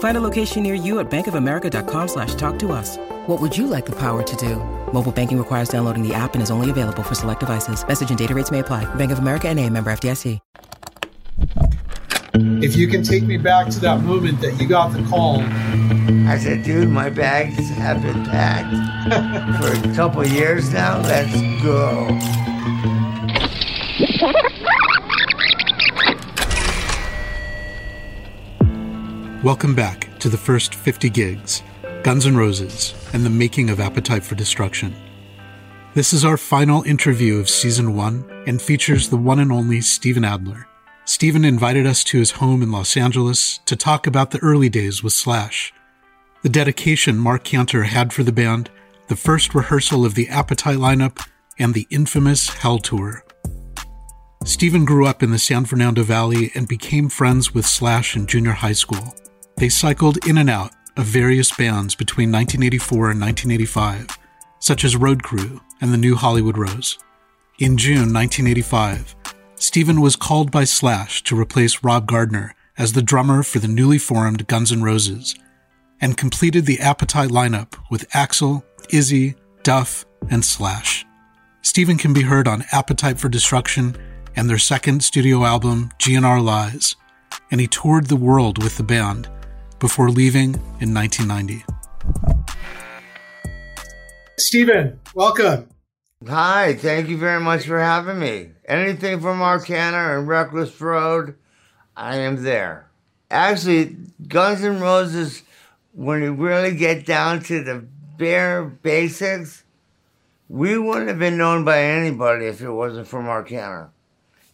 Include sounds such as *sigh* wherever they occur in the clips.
Find a location near you at bankofamerica.com slash talk to us. What would you like the power to do? Mobile banking requires downloading the app and is only available for select devices. Message and data rates may apply. Bank of America and a member FDIC. If you can take me back to that moment that you got the call. I said, dude, my bags have been packed *laughs* for a couple years now. Let's go. Welcome back to the first 50 gigs, Guns N' Roses, and the making of Appetite for Destruction. This is our final interview of season one and features the one and only Steven Adler. Steven invited us to his home in Los Angeles to talk about the early days with Slash, the dedication Mark Canter had for the band, the first rehearsal of the Appetite lineup, and the infamous Hell Tour. Steven grew up in the San Fernando Valley and became friends with Slash in junior high school. They cycled in and out of various bands between 1984 and 1985, such as Road Crew and the New Hollywood Rose. In June 1985, Steven was called by Slash to replace Rob Gardner as the drummer for the newly formed Guns N' Roses, and completed the Appetite lineup with Axl, Izzy, Duff, and Slash. Steven can be heard on Appetite for Destruction and their second studio album, GNR Lies, and he toured the world with the band before leaving in 1990. Steven, welcome. Hi, thank you very much for having me. Anything from Mark Canter and Reckless Road, I am there. Actually, Guns N' Roses, when you really get down to the bare basics, we wouldn't have been known by anybody if it wasn't for Mark Canter.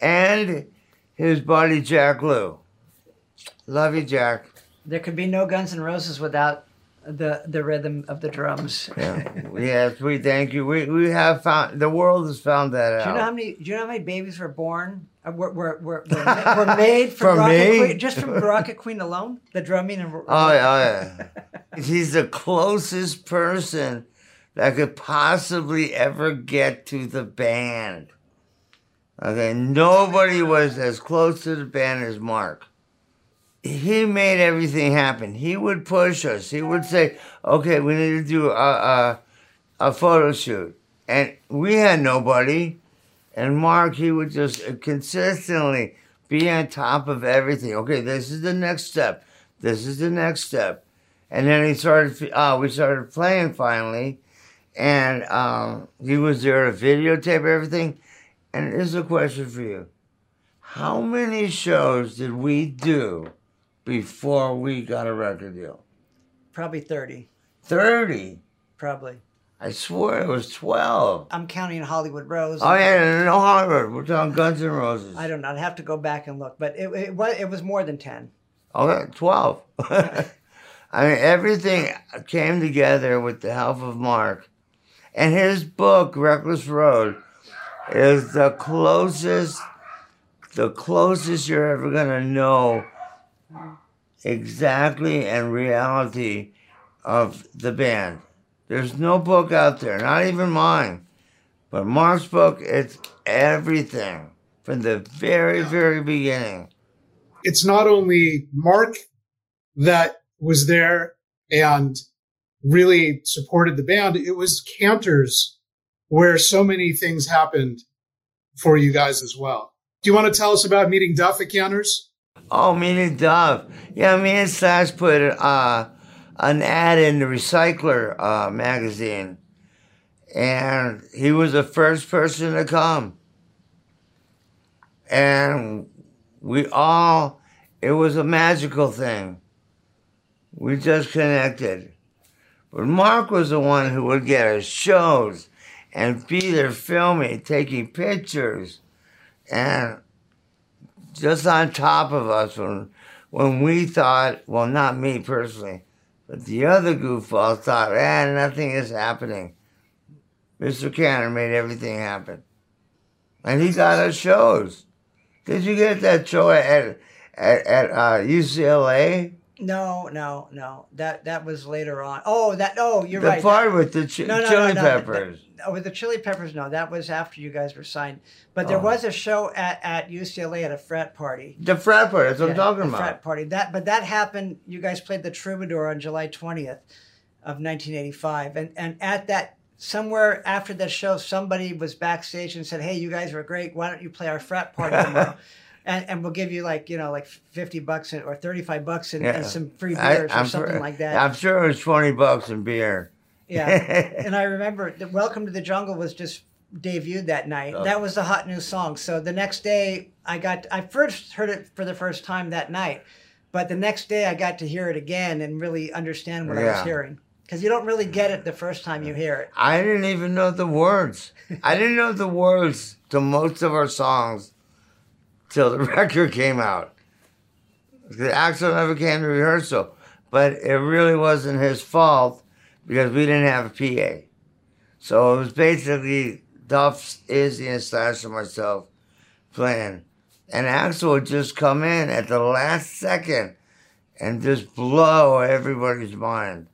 And his buddy Jack Lue. Love you, Jack. There could be no Guns N' Roses without the the rhythm of the drums. Yeah. yes, we thank you. We we have found the world has found that out. Do you know how many? Do you know how many babies were born? Uh, were, were, were, were, *laughs* were made from, From Rocket me? Queen, just from *laughs* Rocket Queen alone? The drumming and Oh yeah, oh, yeah. *laughs* He's the closest person that could possibly ever get to the band. Okay, nobody was as close to the band as Mark. He made everything happen. He would push us. He would say, "Okay, we need to do a a, a photo shoot," and we had nobody. And Mark, he would just consistently be on top of everything. Okay, this is the next step. This is the next step. And then he started, uh, we started playing finally. And um, he was there to videotape everything. And here's a question for you How many shows did we do before we got a record deal? Probably thirty. 30. Probably. I swear it was 12. I'm counting Hollywood Rose. Oh, yeah, no Harvard. We're talking Guns N' Roses. I don't know. I'd have to go back and look, but it, it was it was more than ten. Oh, okay, 12. *laughs* I mean, everything came together with the help of Mark. And his book, Reckless Road, is the closest, the closest you're ever going to know exactly and reality of the band. There's no book out there, not even mine. But Mark's book, it's everything from the very, very beginning. It's not only Mark that was there and really supported the band, it was Canter's where so many things happened for you guys as well. Do you want to tell us about meeting Duff at Canter's? Oh, meaning Duff. Yeah, me and Slash put uh, an ad in the Recycler uh, magazine, and he was the first person to come. And We all, it was a magical thing. We just connected. But Mark was the one who would get us shows and be there filming, taking pictures, and just on top of us when when we thought, well, not me personally, but the other goofballs thought, ah, nothing is happening. Mr. Canter made everything happen. And he got us shows. Did you get that show at at, at uh, UCLA? No, no, no. That that was later on. Oh, that. Oh, you're the right. The part That- with the chi- no, no, chili no, no, peppers. that- oh, with the chili peppers, no. That was after you guys were signed. But there Oh. was a show at, at UCLA at a frat party. the frat party. that's what I'm talking the about. Frat party. That, but that happened. You guys played the Troubadour on July twentieth of nineteen eighty five, and and at that somewhere after that show, somebody was backstage and said, "Hey, you guys were great. Why don't you play our frat party *laughs* tomorrow?" And, and we'll give you like you know like fifty bucks or thirty five bucks and, and some free I- beers or I'm something like that. I'm sure it was 20 bucks in beer. Yeah. *laughs* and I remember that Welcome to the Jungle was just debuted that night. Oh. That was the hot new song. So the next day I got I first heard it for the first time that night. But the next day I got to hear it again and really understand what I was hearing. Because you don't really get it the first time you hear it. I didn't even know the words. I didn't know the words to most of our songs till the *laughs* record came out. Axl never came to rehearsal, but it really wasn't his fault because we didn't have a PA. So it was basically Duff, Izzy, and Slash and myself playing. And Axl would just come in at the last second and just blow everybody's mind.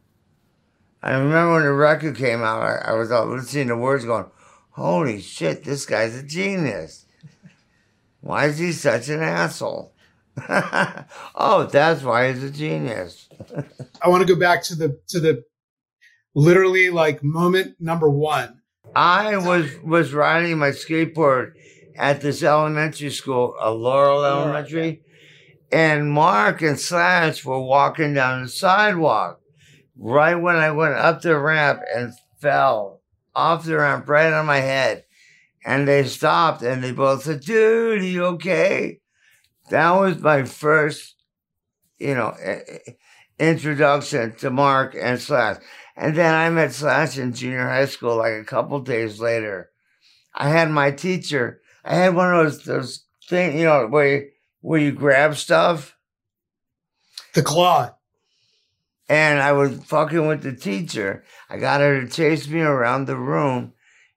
I remember when the record came out, I, I was out listening to words going, holy shit, this guy's a genius. Why is he such an asshole? *laughs* oh, that's why he's a genius. I want to go back to the to the literally like moment number one. I was was riding my skateboard at this elementary school, a Laurel Elementary, and Mark and Slash were walking down the sidewalk right when I went up the ramp and fell off the ramp right on my head. And they stopped and they both said, "Dude, you okay?" That was my first, you know, introduction to Mark and Slash. And then I met Slash in junior high school like a couple days later. I had my teacher. I had one of those those thing, you know, where you, where you grab stuff, The claw. and I was fucking with the teacher. I got her to chase me around the room,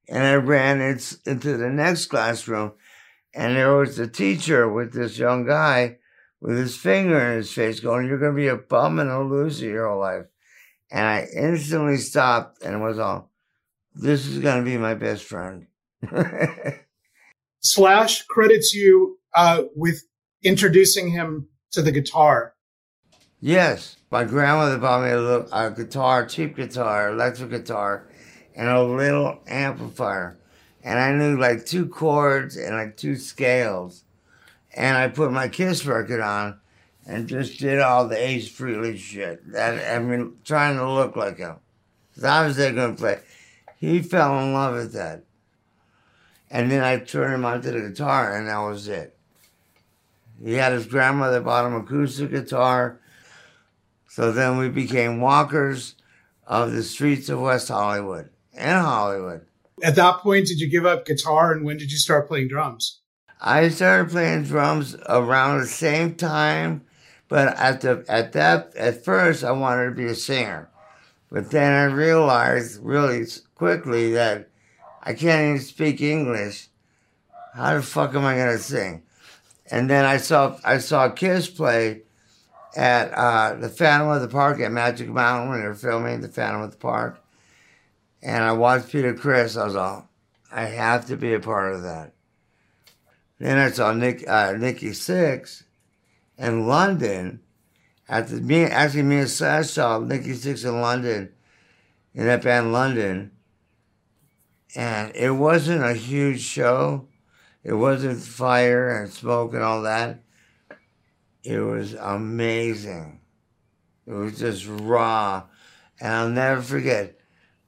and I ran into the next classroom, and there was the teacher with this young guy with his finger in his face, going, "You're gonna be a bum and a loser your whole life." And I instantly stopped and was all, "This is gonna be my best friend." *laughs* Slash credits you uh, with introducing him to the guitar. Yes, my grandmother bought me a, little, a guitar, cheap guitar, electric guitar, and a little amplifier. And I knew like two chords and like two scales. And I put my Kiss record on and just did all the Ace Frehley shit. That, I mean, trying to look like him. 'Cause I was there going to play. He fell in love with that. And then I turned him onto the guitar, and that was it. He had his grandmother bought him acoustic guitar. So then we became walkers of the streets of West Hollywood and Hollywood. At that point, did you give up guitar and when did you start playing drums? I started playing drums around the same time, but at the at that at first I wanted to be a singer, but then I realized really quickly that I can't even speak English. How the fuck am I gonna sing? And then I saw I saw Kiss play at uh, the Phantom of the Park at Magic Mountain when they were filming the Phantom of the Park, and I watched Peter Criss. I was all, I have to be a part of that. Then I saw Nick, uh, Nikki Sixx in London. The me, actually, me and Slash saw Nikki Sixx in London, in that band London. And it wasn't a huge show. It wasn't fire and smoke and all that. It was amazing. It was just raw. And I'll never forget,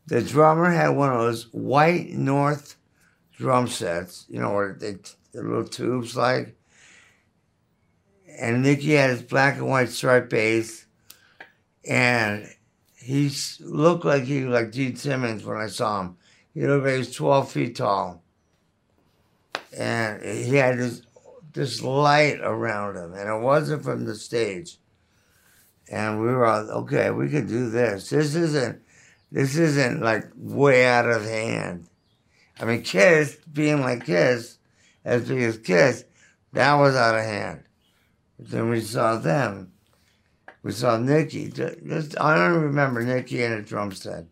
the drummer had one of those white North drum sets, you know, where they, the little tubes like. and Nikki had his black and white striped bass, and he looked like he was like Gene Simmons when I saw him. He looked like he was 12 feet tall. And he had this, this light around him, and it wasn't from the stage. And we were all, okay, we could do this. This isn't, this isn't like way out of hand. I mean, Kiss, being like Kiss, as big as Kiss, that was out of hand. But then we saw them. We saw ju- Just, I don't remember Nikki and a drum set.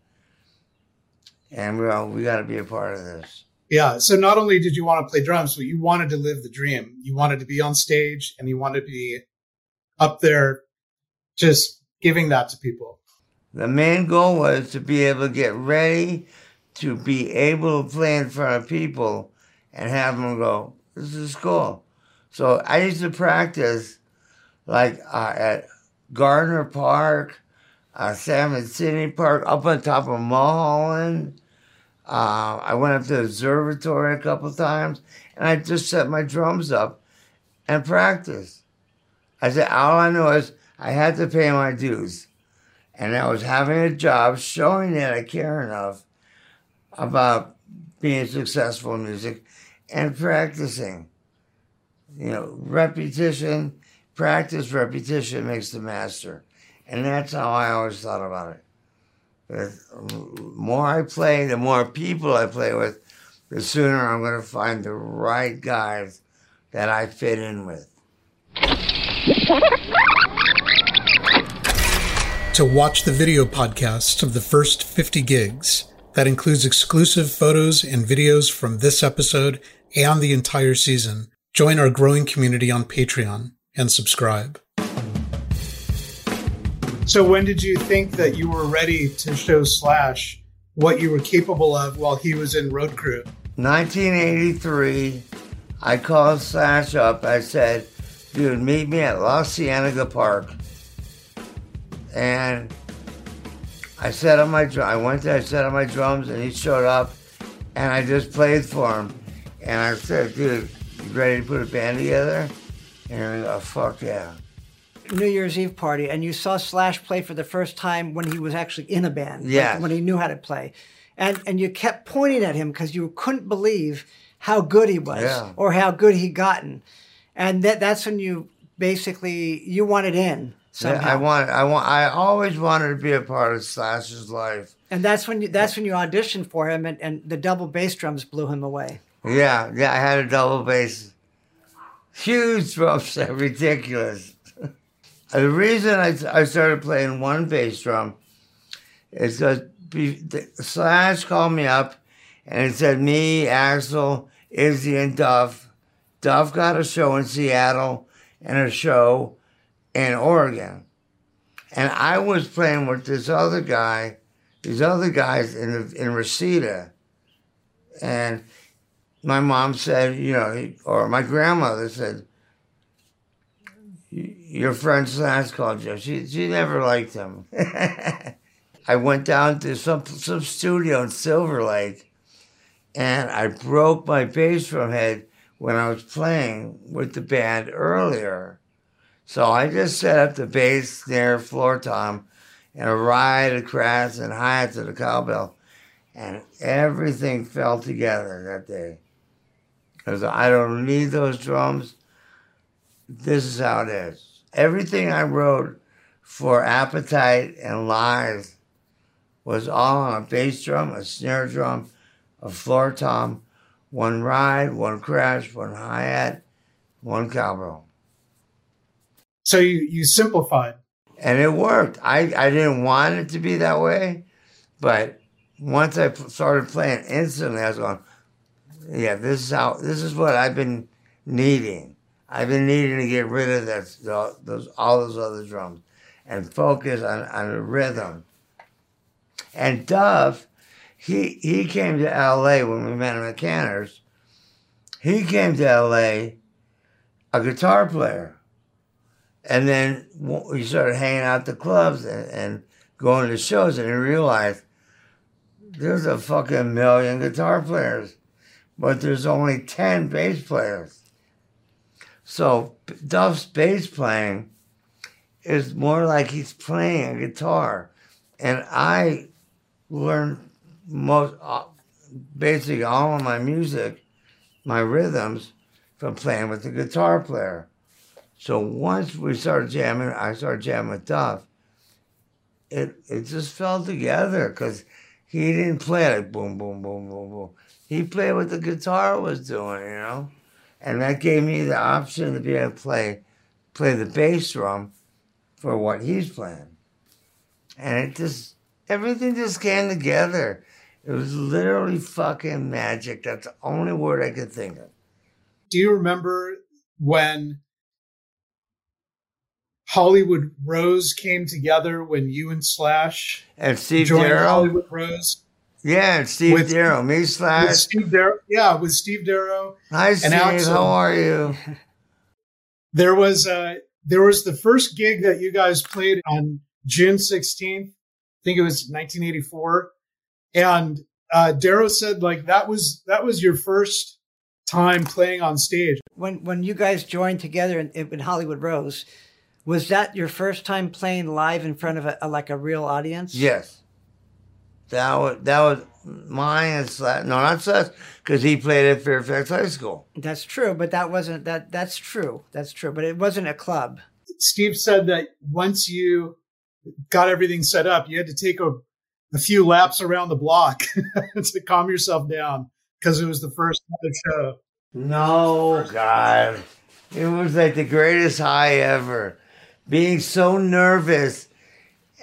And we all, we got to be a part of this. Yeah. So not only did you want to play drums, but you wanted to live the dream. You wanted to be on stage and you wanted to be up there just giving that to people. The main goal was to be able to get ready to be able to play in front of people and have them go, this is cool. So I used to practice like uh, at Gardner Park, uh, Salmon City Park, up on top of Mulholland. Uh, I went up to the observatory a couple times and I just set my drums up and practiced. I said, all I know is I had to pay my dues and I was having a job showing that I care enough about being successful in music and practicing. You know, repetition, practice, repetition makes the master. And that's how I always thought about it. The more I play, the more people I play with, the sooner I'm going to find the right guys that I fit in with. *laughs* To watch the video podcast of the first 50 gigs, that includes exclusive photos and videos from this episode and the entire season, join our growing community on Patreon and subscribe. So when did you think that you were ready to show Slash what you were capable of while he was in Road Crew? 1983, I called Slash up. I said, dude, meet me at La Cienega Park. And I set up my drum. I went there, I set up my drums, and he showed up, and I just played for him. And I said, dude, you ready to put a band together? And he goes, oh, fuck yeah. New Year's Eve party, and you saw Slash play for the first time when he was actually in a band. like when he knew how to play, and and you kept pointing at him because you couldn't believe how good he was Yeah. or how good he'd gotten, and that that's when you basically you wanted in Yeah, somehow. I want, I want, I always wanted to be a part of Slash's life. and that's when you that's when you auditioned for him, and, and the double bass drums blew him away. Yeah, yeah, I had a double bass. Huge drum set, *laughs* ridiculous. the reason I, I started playing one bass drum is because Slash called me up and he said me, Axl, Izzy, and Duff. Duff got a show in Seattle and a show in Oregon. And I was playing with this other guy, these other guys in, in Reseda. And my mom said, you know, or my grandmother said, your friend Slash called you. She, she never liked him. *laughs* I went down to some, some studio in Silver Lake and I broke my bass drum head when I was playing with the band earlier. So I just set up the bass, snare, floor tom, and a ride, a crash, and hi hat to the cowbell. And everything fell together that day. Because I don't need those drums. This is how it is. Everything I wrote for Appetite and Lies was all on a bass drum, a snare drum, a floor tom, one ride, one crash, one hi-hat, one cowbell. So you, you simplified. and it worked. I, I didn't want it to be that way, but once I started playing instantly, I was going, yeah, this is how this is what I've been needing. I've been needing to get rid of that those all those other drums and focus on, on the rhythm. And Duff, he he came to L.A. when we met him at Canter's. He came to L.A. a guitar player. And then we started hanging out the clubs and, and going to shows, and he realized there's a fucking million guitar players, but there's only 10 bass players. So Duff's bass playing is more like he's playing a guitar, and I learned most uh, basically all of my music, my rhythms, from playing with the guitar player. So once we started jamming, I started jamming with Duff. It it just fell together because he didn't play like boom boom boom boom boom. He played what the guitar was doing, you know, and that gave me the option to be able to play play the bass drum for what he's playing, and it just everything just came together. It was literally fucking magic. That's the only word I could think of. Do you remember when Hollywood Rose came together when you and Slash And Steve joined Darrow, Hollywood Rose? yeah, and Steve With- Darrow, me With slash. Steve Darrow, yeah, with Steve Darrow. Hi, Steve. Axl. How are you? *laughs* There was uh there was the first gig that you guys played on June 16th. I think it was 1984. And uh Darrow said like that was that was your first time playing on stage. When when you guys joined together in, in Hollywood Rose, was that your first time playing live in front of a, a like a real audience? Yes. That was that was mine and slash. Uh, no, not slash, because he played at Fairfax High School. That's true, but that wasn't that. That's true. That's true, but it wasn't a club. Steve said that once you got everything set up, you had to take a, a few laps around the block *laughs* to calm yourself down because it was the first of show. No, God. It was like the greatest high ever. Being so nervous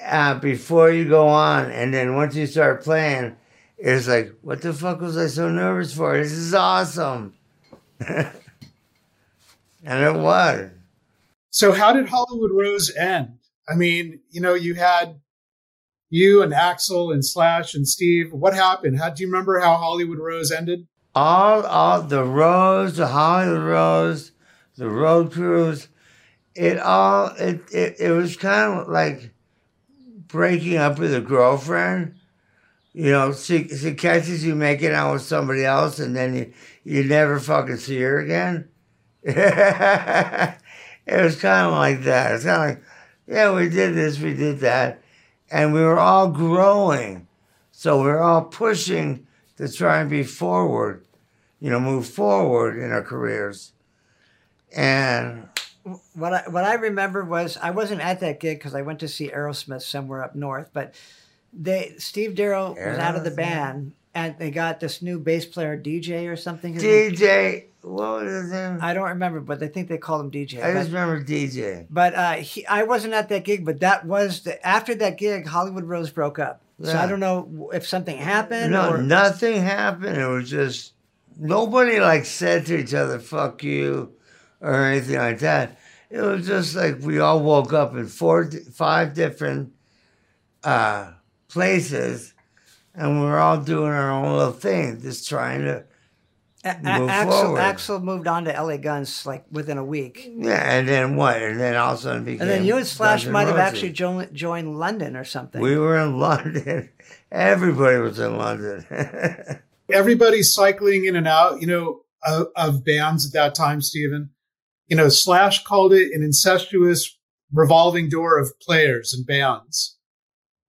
uh, before you go on, and then once you start playing, it's like, what the fuck was I so nervous for? This is awesome. *laughs* and it was. So how did Hollywood Rose end? I mean, you know, you had you and Axl and Slash and Steve. What happened? How do you remember how Hollywood Rose ended? all all the Rose, the Hollywood Rose, the road crews, it all it, it it was kind of like breaking up with a girlfriend. You know, she she catches you making out with somebody else, and then you you never fucking see her again. *laughs* it was kind of like that. It's kind of like, yeah, we did this, we did that, and we were all growing, so we're all pushing to try and be forward, you know, move forward in our careers. And What I what I remember was I wasn't at that gig because I went to see Aerosmith somewhere up north, but they Steve Darrow was out of the band and they got this new bass player DJ or something. His DJ, what was his name? I, don't remember, but I think they called him DJ. I just remember DJ. But uh, he, I wasn't at that gig. But that was the, after that gig, Hollywood Rose broke up. So I don't know if something happened. No, or, nothing happened. It was just nobody like said to each other "fuck you" or anything like that. It was just like we all woke up in four, five different uh, places, and we were all doing our own little thing, just trying to A- A- move Axl, forward. Axl moved on to LA Guns like within a week. Yeah, and then what? And then all of a sudden became. And then you and Slash Guns N' might have Roses. actually joined, joined London or something. We were in London. *laughs* Everybody was in London. *laughs* Everybody's cycling in and out, you know, of, of bands at that time, Steven. You know, Slash called it an incestuous revolving door of players and bands.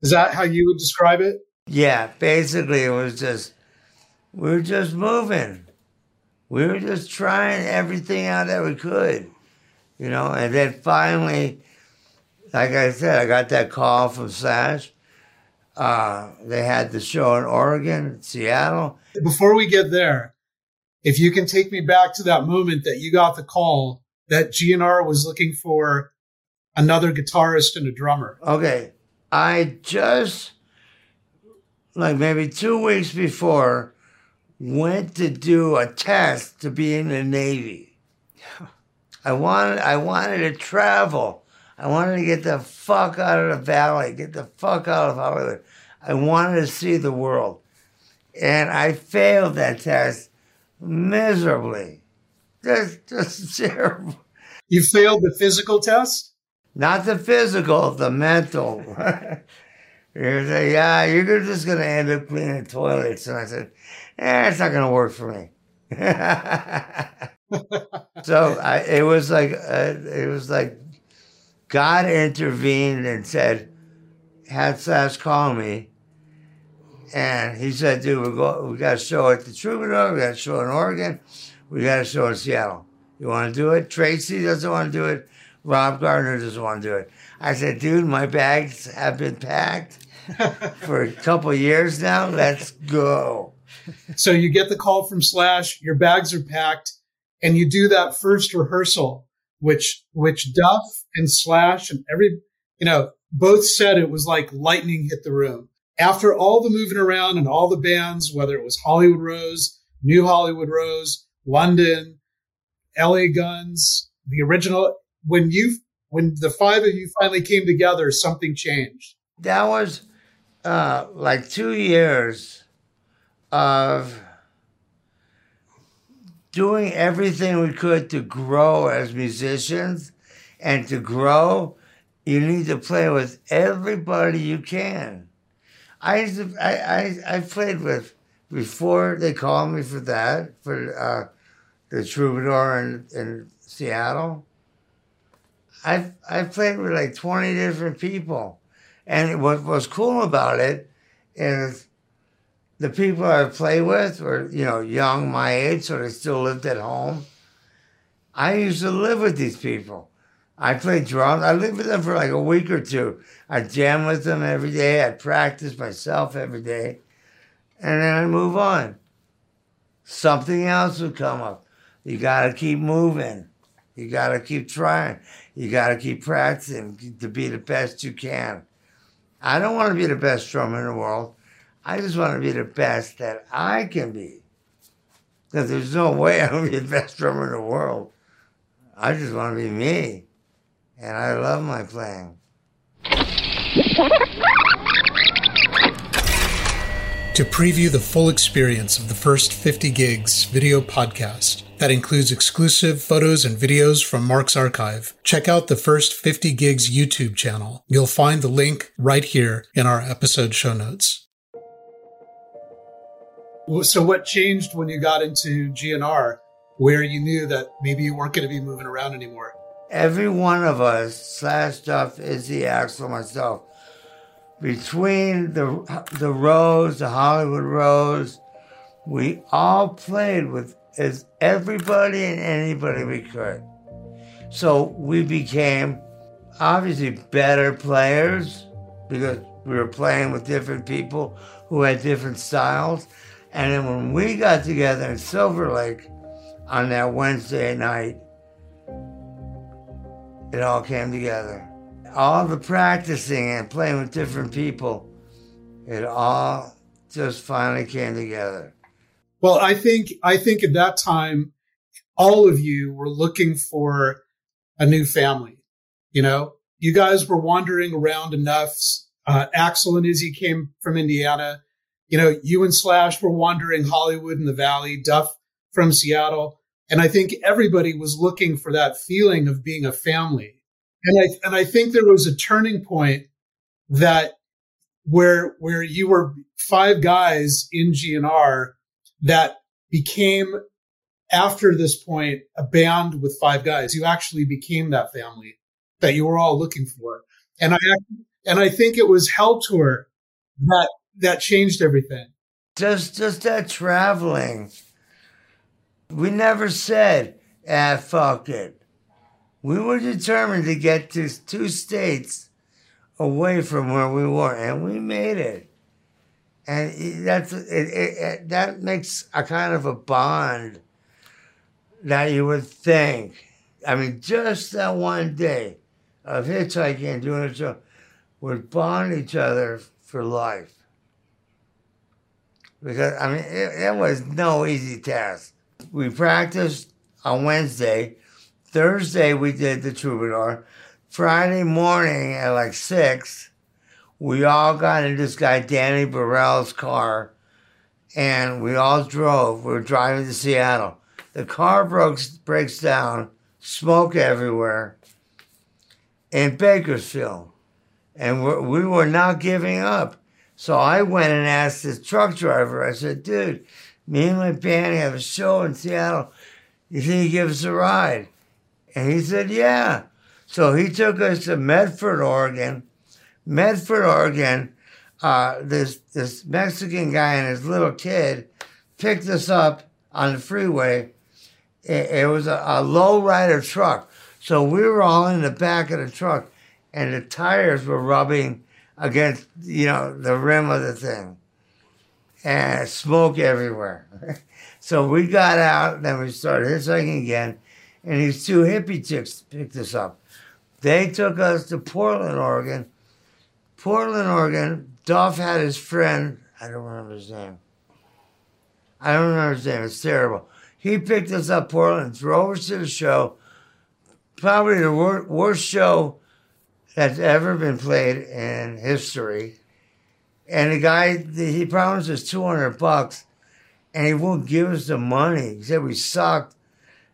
Is that how you would describe it? yeah, basically it was just we were just moving. We were just trying everything out that we could, you know. And then finally, like I said, I got that call from Slash. Uh, they had the show in Oregon, Seattle. Before we get there, if you can take me back to that moment that you got the call that GNR was looking for another guitarist and a drummer. Okay, I just like maybe two weeks before went to do a test to be in the Navy. I wanted I wanted to travel. I wanted to get the fuck out of the valley, get the fuck out of Hollywood. I wanted to see the world. And I failed that test miserably. Just just *laughs* terrible. You failed the physical test? Not the physical, the mental. *laughs* You're like, yeah, you're just gonna end up cleaning toilets. And I said, eh, it's not gonna work for me. *laughs* so I, it was like uh, it was like God intervened and said, "Had Slash call me," and he said, "Dude, we go, we got a show at the Troubadour, we got a show in Oregon, we got a show in Seattle. You want to do it? Tracii doesn't want to do it. Rob Gardner doesn't want to do it." I said, "Dude, my bags have been packed." *laughs* for a couple years now. Let's go. So you get the call from Slash, your bags are packed, and you do that first rehearsal, which which Duff and Slash and every you know both said it was like lightning hit the room. After all the moving around and all the bands, whether it was Hollywood Rose, New Hollywood Rose, London, LA Guns, the original, when you when the five of you finally came together, something changed. That was uh, like two years of doing everything we could to grow as musicians and to grow you need to play with everybody you can i used to, I, I i played with before they called me for that for uh, the troubadour in, in seattle i i played with like 20 different people and what was cool about it is the people I play with were, you know, young, my age, so they still lived at home. I used to live with these people. I played drums. I lived with them for like a week or two. I jam with them every day. I practice myself every day. And then I move on. Something else would come up. You got to keep moving. You got to keep trying. You got to keep practicing to be the best you can. I don't want to be the best drummer in the world. I just want to be the best that I can be. Because there's no way I'm going to be the best drummer in the world. I just want to be me. And I love my playing. To preview the full experience of the first 50 gigs video podcast that includes exclusive photos and videos from Mark's archive, check out the first 50 gigs YouTube channel. You'll find the link right here in our episode show notes. So what changed when you got into GNR where you knew that maybe you weren't going to be moving around anymore? Every one of us, Slash Duff, Izzy, Axl, myself, between the the Rose, the Hollywood Rose, we all played with as everybody and anybody we mm-hmm. could. So we became obviously better players because we were playing with different people who had different styles. And then when we got together in Silver Lake on that Wednesday night, it all came together all the practicing and playing with different people, it all just finally came together. Well, I think I think at that time, all of you were looking for a new family. You know, you guys were wandering around enough. Uh, Axl and Izzy came from Indiana. You know, you and Slash were wandering Hollywood and the Valley. Duff from Seattle, and I think everybody was looking for that feeling of being a family and I and I think there was a turning point that where where you were five guys in GNR that became after this point a band with five guys. You actually became that family that you were all looking for, and I and I think it was Hell Tour that that changed everything. Just just that traveling. We never said, "Ah, fuck it." we were determined to get to two states away from where we were, and we made it. And that's it, it, it, that makes a kind of a bond that you would think. I mean, just that one day of hitchhiking and doing a show would bond each other for life. Because I mean, it, it was no easy task. We practiced on Wednesday Thursday we did the troubadour. Friday morning at like six, we all got in this guy Danny Biral's car, and we all drove. We were driving to Seattle. The car broke, breaks down, smoke everywhere in Bakersfield, and we're, we were not giving up. So I went and asked this truck driver. I said, "Dude, me and my band have a show in Seattle You think you give us a ride? And he said, Yeah. So he took us to Medford, Oregon. Medford, Oregon, uh, this this Mexican guy and his little kid picked us up on the freeway. It, it was a, a low rider truck. So we were all in the back of the truck and the tires were rubbing against, you know, the rim of the thing. And smoke everywhere. *laughs* so we got out, then we started hitchhiking again, and these two hippie chicks picked us up. They took us to Portland, Oregon. Portland, Oregon, Duff had his friend, I don't remember his name. I don't remember his name, it's terrible. He picked us up Portland, drove us to the show, probably the wor- worst show that's ever been played in history. And the guy, he promised us 200 bucks and he won't give us the money. He said we sucked.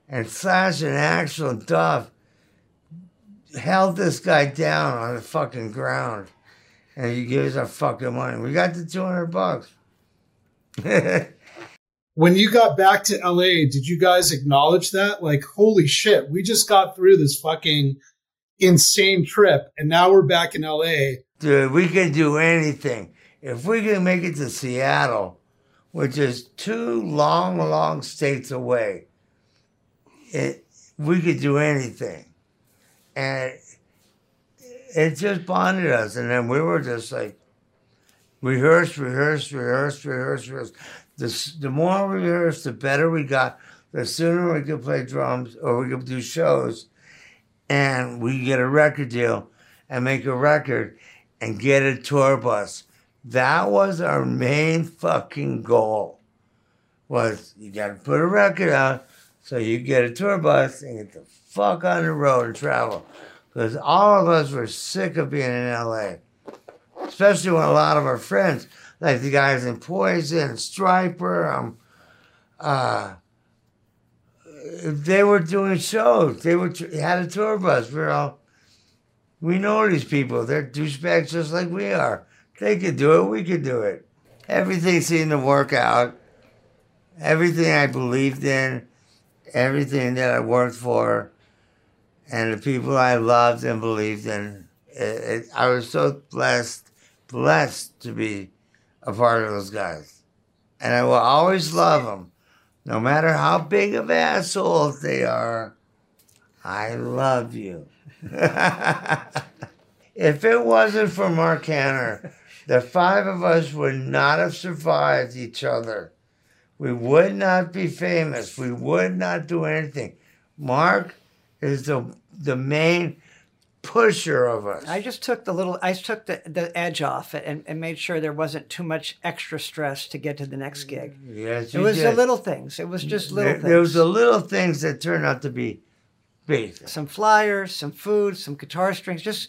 And Slash and Axl and Duff held this guy down on the fucking ground. And he gave us our fucking money. We got the 200 bucks. *laughs* when you got back to LA, did you guys acknowledge that? Like, holy shit, we just got through this fucking insane trip and now we're back in LA. Dude, we can do anything. If we can make it to Seattle, which is two long, long states away, it, we could do anything. And it just bonded us. And then we were just like, rehearse, rehearse, rehearse, rehearse, rehearse. The, the more we rehearsed, the better we got. The sooner we could play drums or we could do shows and we get a record deal and make a record and get a tour bus. That was our main fucking goal. Was you got to put a record out so you get a tour bus and get the fuck on the road and travel. Because all of us were sick of being in LA, especially when a lot of our friends, like the guys in Poison, Stryper, um, uh, they were doing shows. They were had a tour bus. We're all, we know these people. They're douchebags just like we are. They could do it. We could do it. Everything seemed to work out. Everything I believed in, everything that I worked for, and the people I loved and believed in. It, it, I was so blessed, blessed to be a part of those guys. And I will always love them no matter how big of assholes they are, I love you. *laughs* if it wasn't for Mark Hanna, the five of us would not have survived each other. We would not be famous. We would not do anything. Mark is the the main pusher of us. I just took the little, I took the, the edge off it and, and made sure there wasn't too much extra stress to get to the next gig. Yes, It was did. the little things. It was just little There, things. there was the little things that turned out to be big. some flyers, some food, some guitar strings, just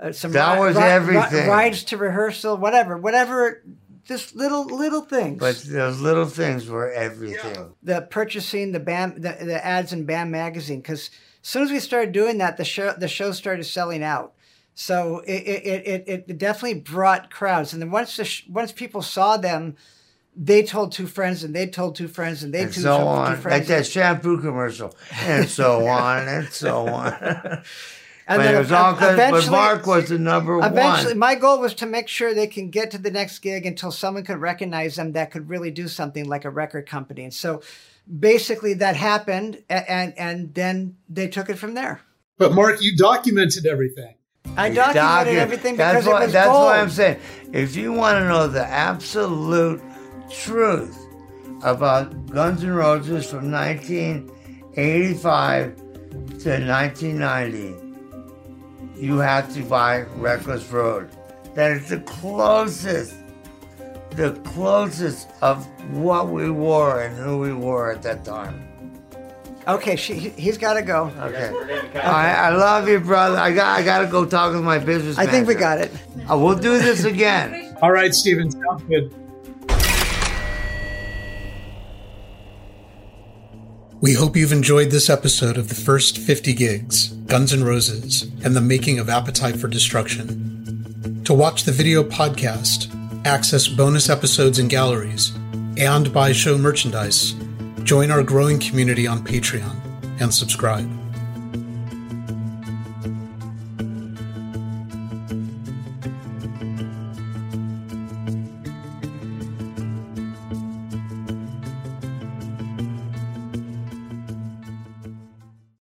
uh, some That was everything. rides to rehearsal, whatever, whatever. Just little little things. But those little things were everything. the purchasing the band the, the ads in Bam magazine because as soon as we started doing that the show the show started selling out so it it, it, it definitely brought crowds and then once the sh- once people saw them they told two friends and they told two friends and they and two, so two on, like friends that shampoo commercial, and so *laughs* on, and so on. and *laughs* but then it was all good. But eventually- Mark was the number Eventually, one. Eventually, my goal was to make sure they can get to the next gig until someone could recognize them that could really do something like a record company. And so, basically, that happened, a- and and then they took it from there. But Mark, you documented everything. I documented Docu- everything that's because why, it was That's gold. why I'm saying, if you want to know the absolute truth about Guns N' Roses from 1985 to 1990, you have to buy Reckless Road. That is the closest, the closest of what we were and who we were at that time. Okay, she, he- he's got to go. Okay. I, I love you, brother. I got I got to go talk with my business. I think we got it. Uh, we'll do this again. All right, Steven, sounds good. We hope you've enjoyed this episode of the first 50 gigs, Guns N' Roses, and the making of Appetite for Destruction. To watch the video podcast, access bonus episodes and galleries, and buy show merchandise, Join our growing community on Patreon and subscribe.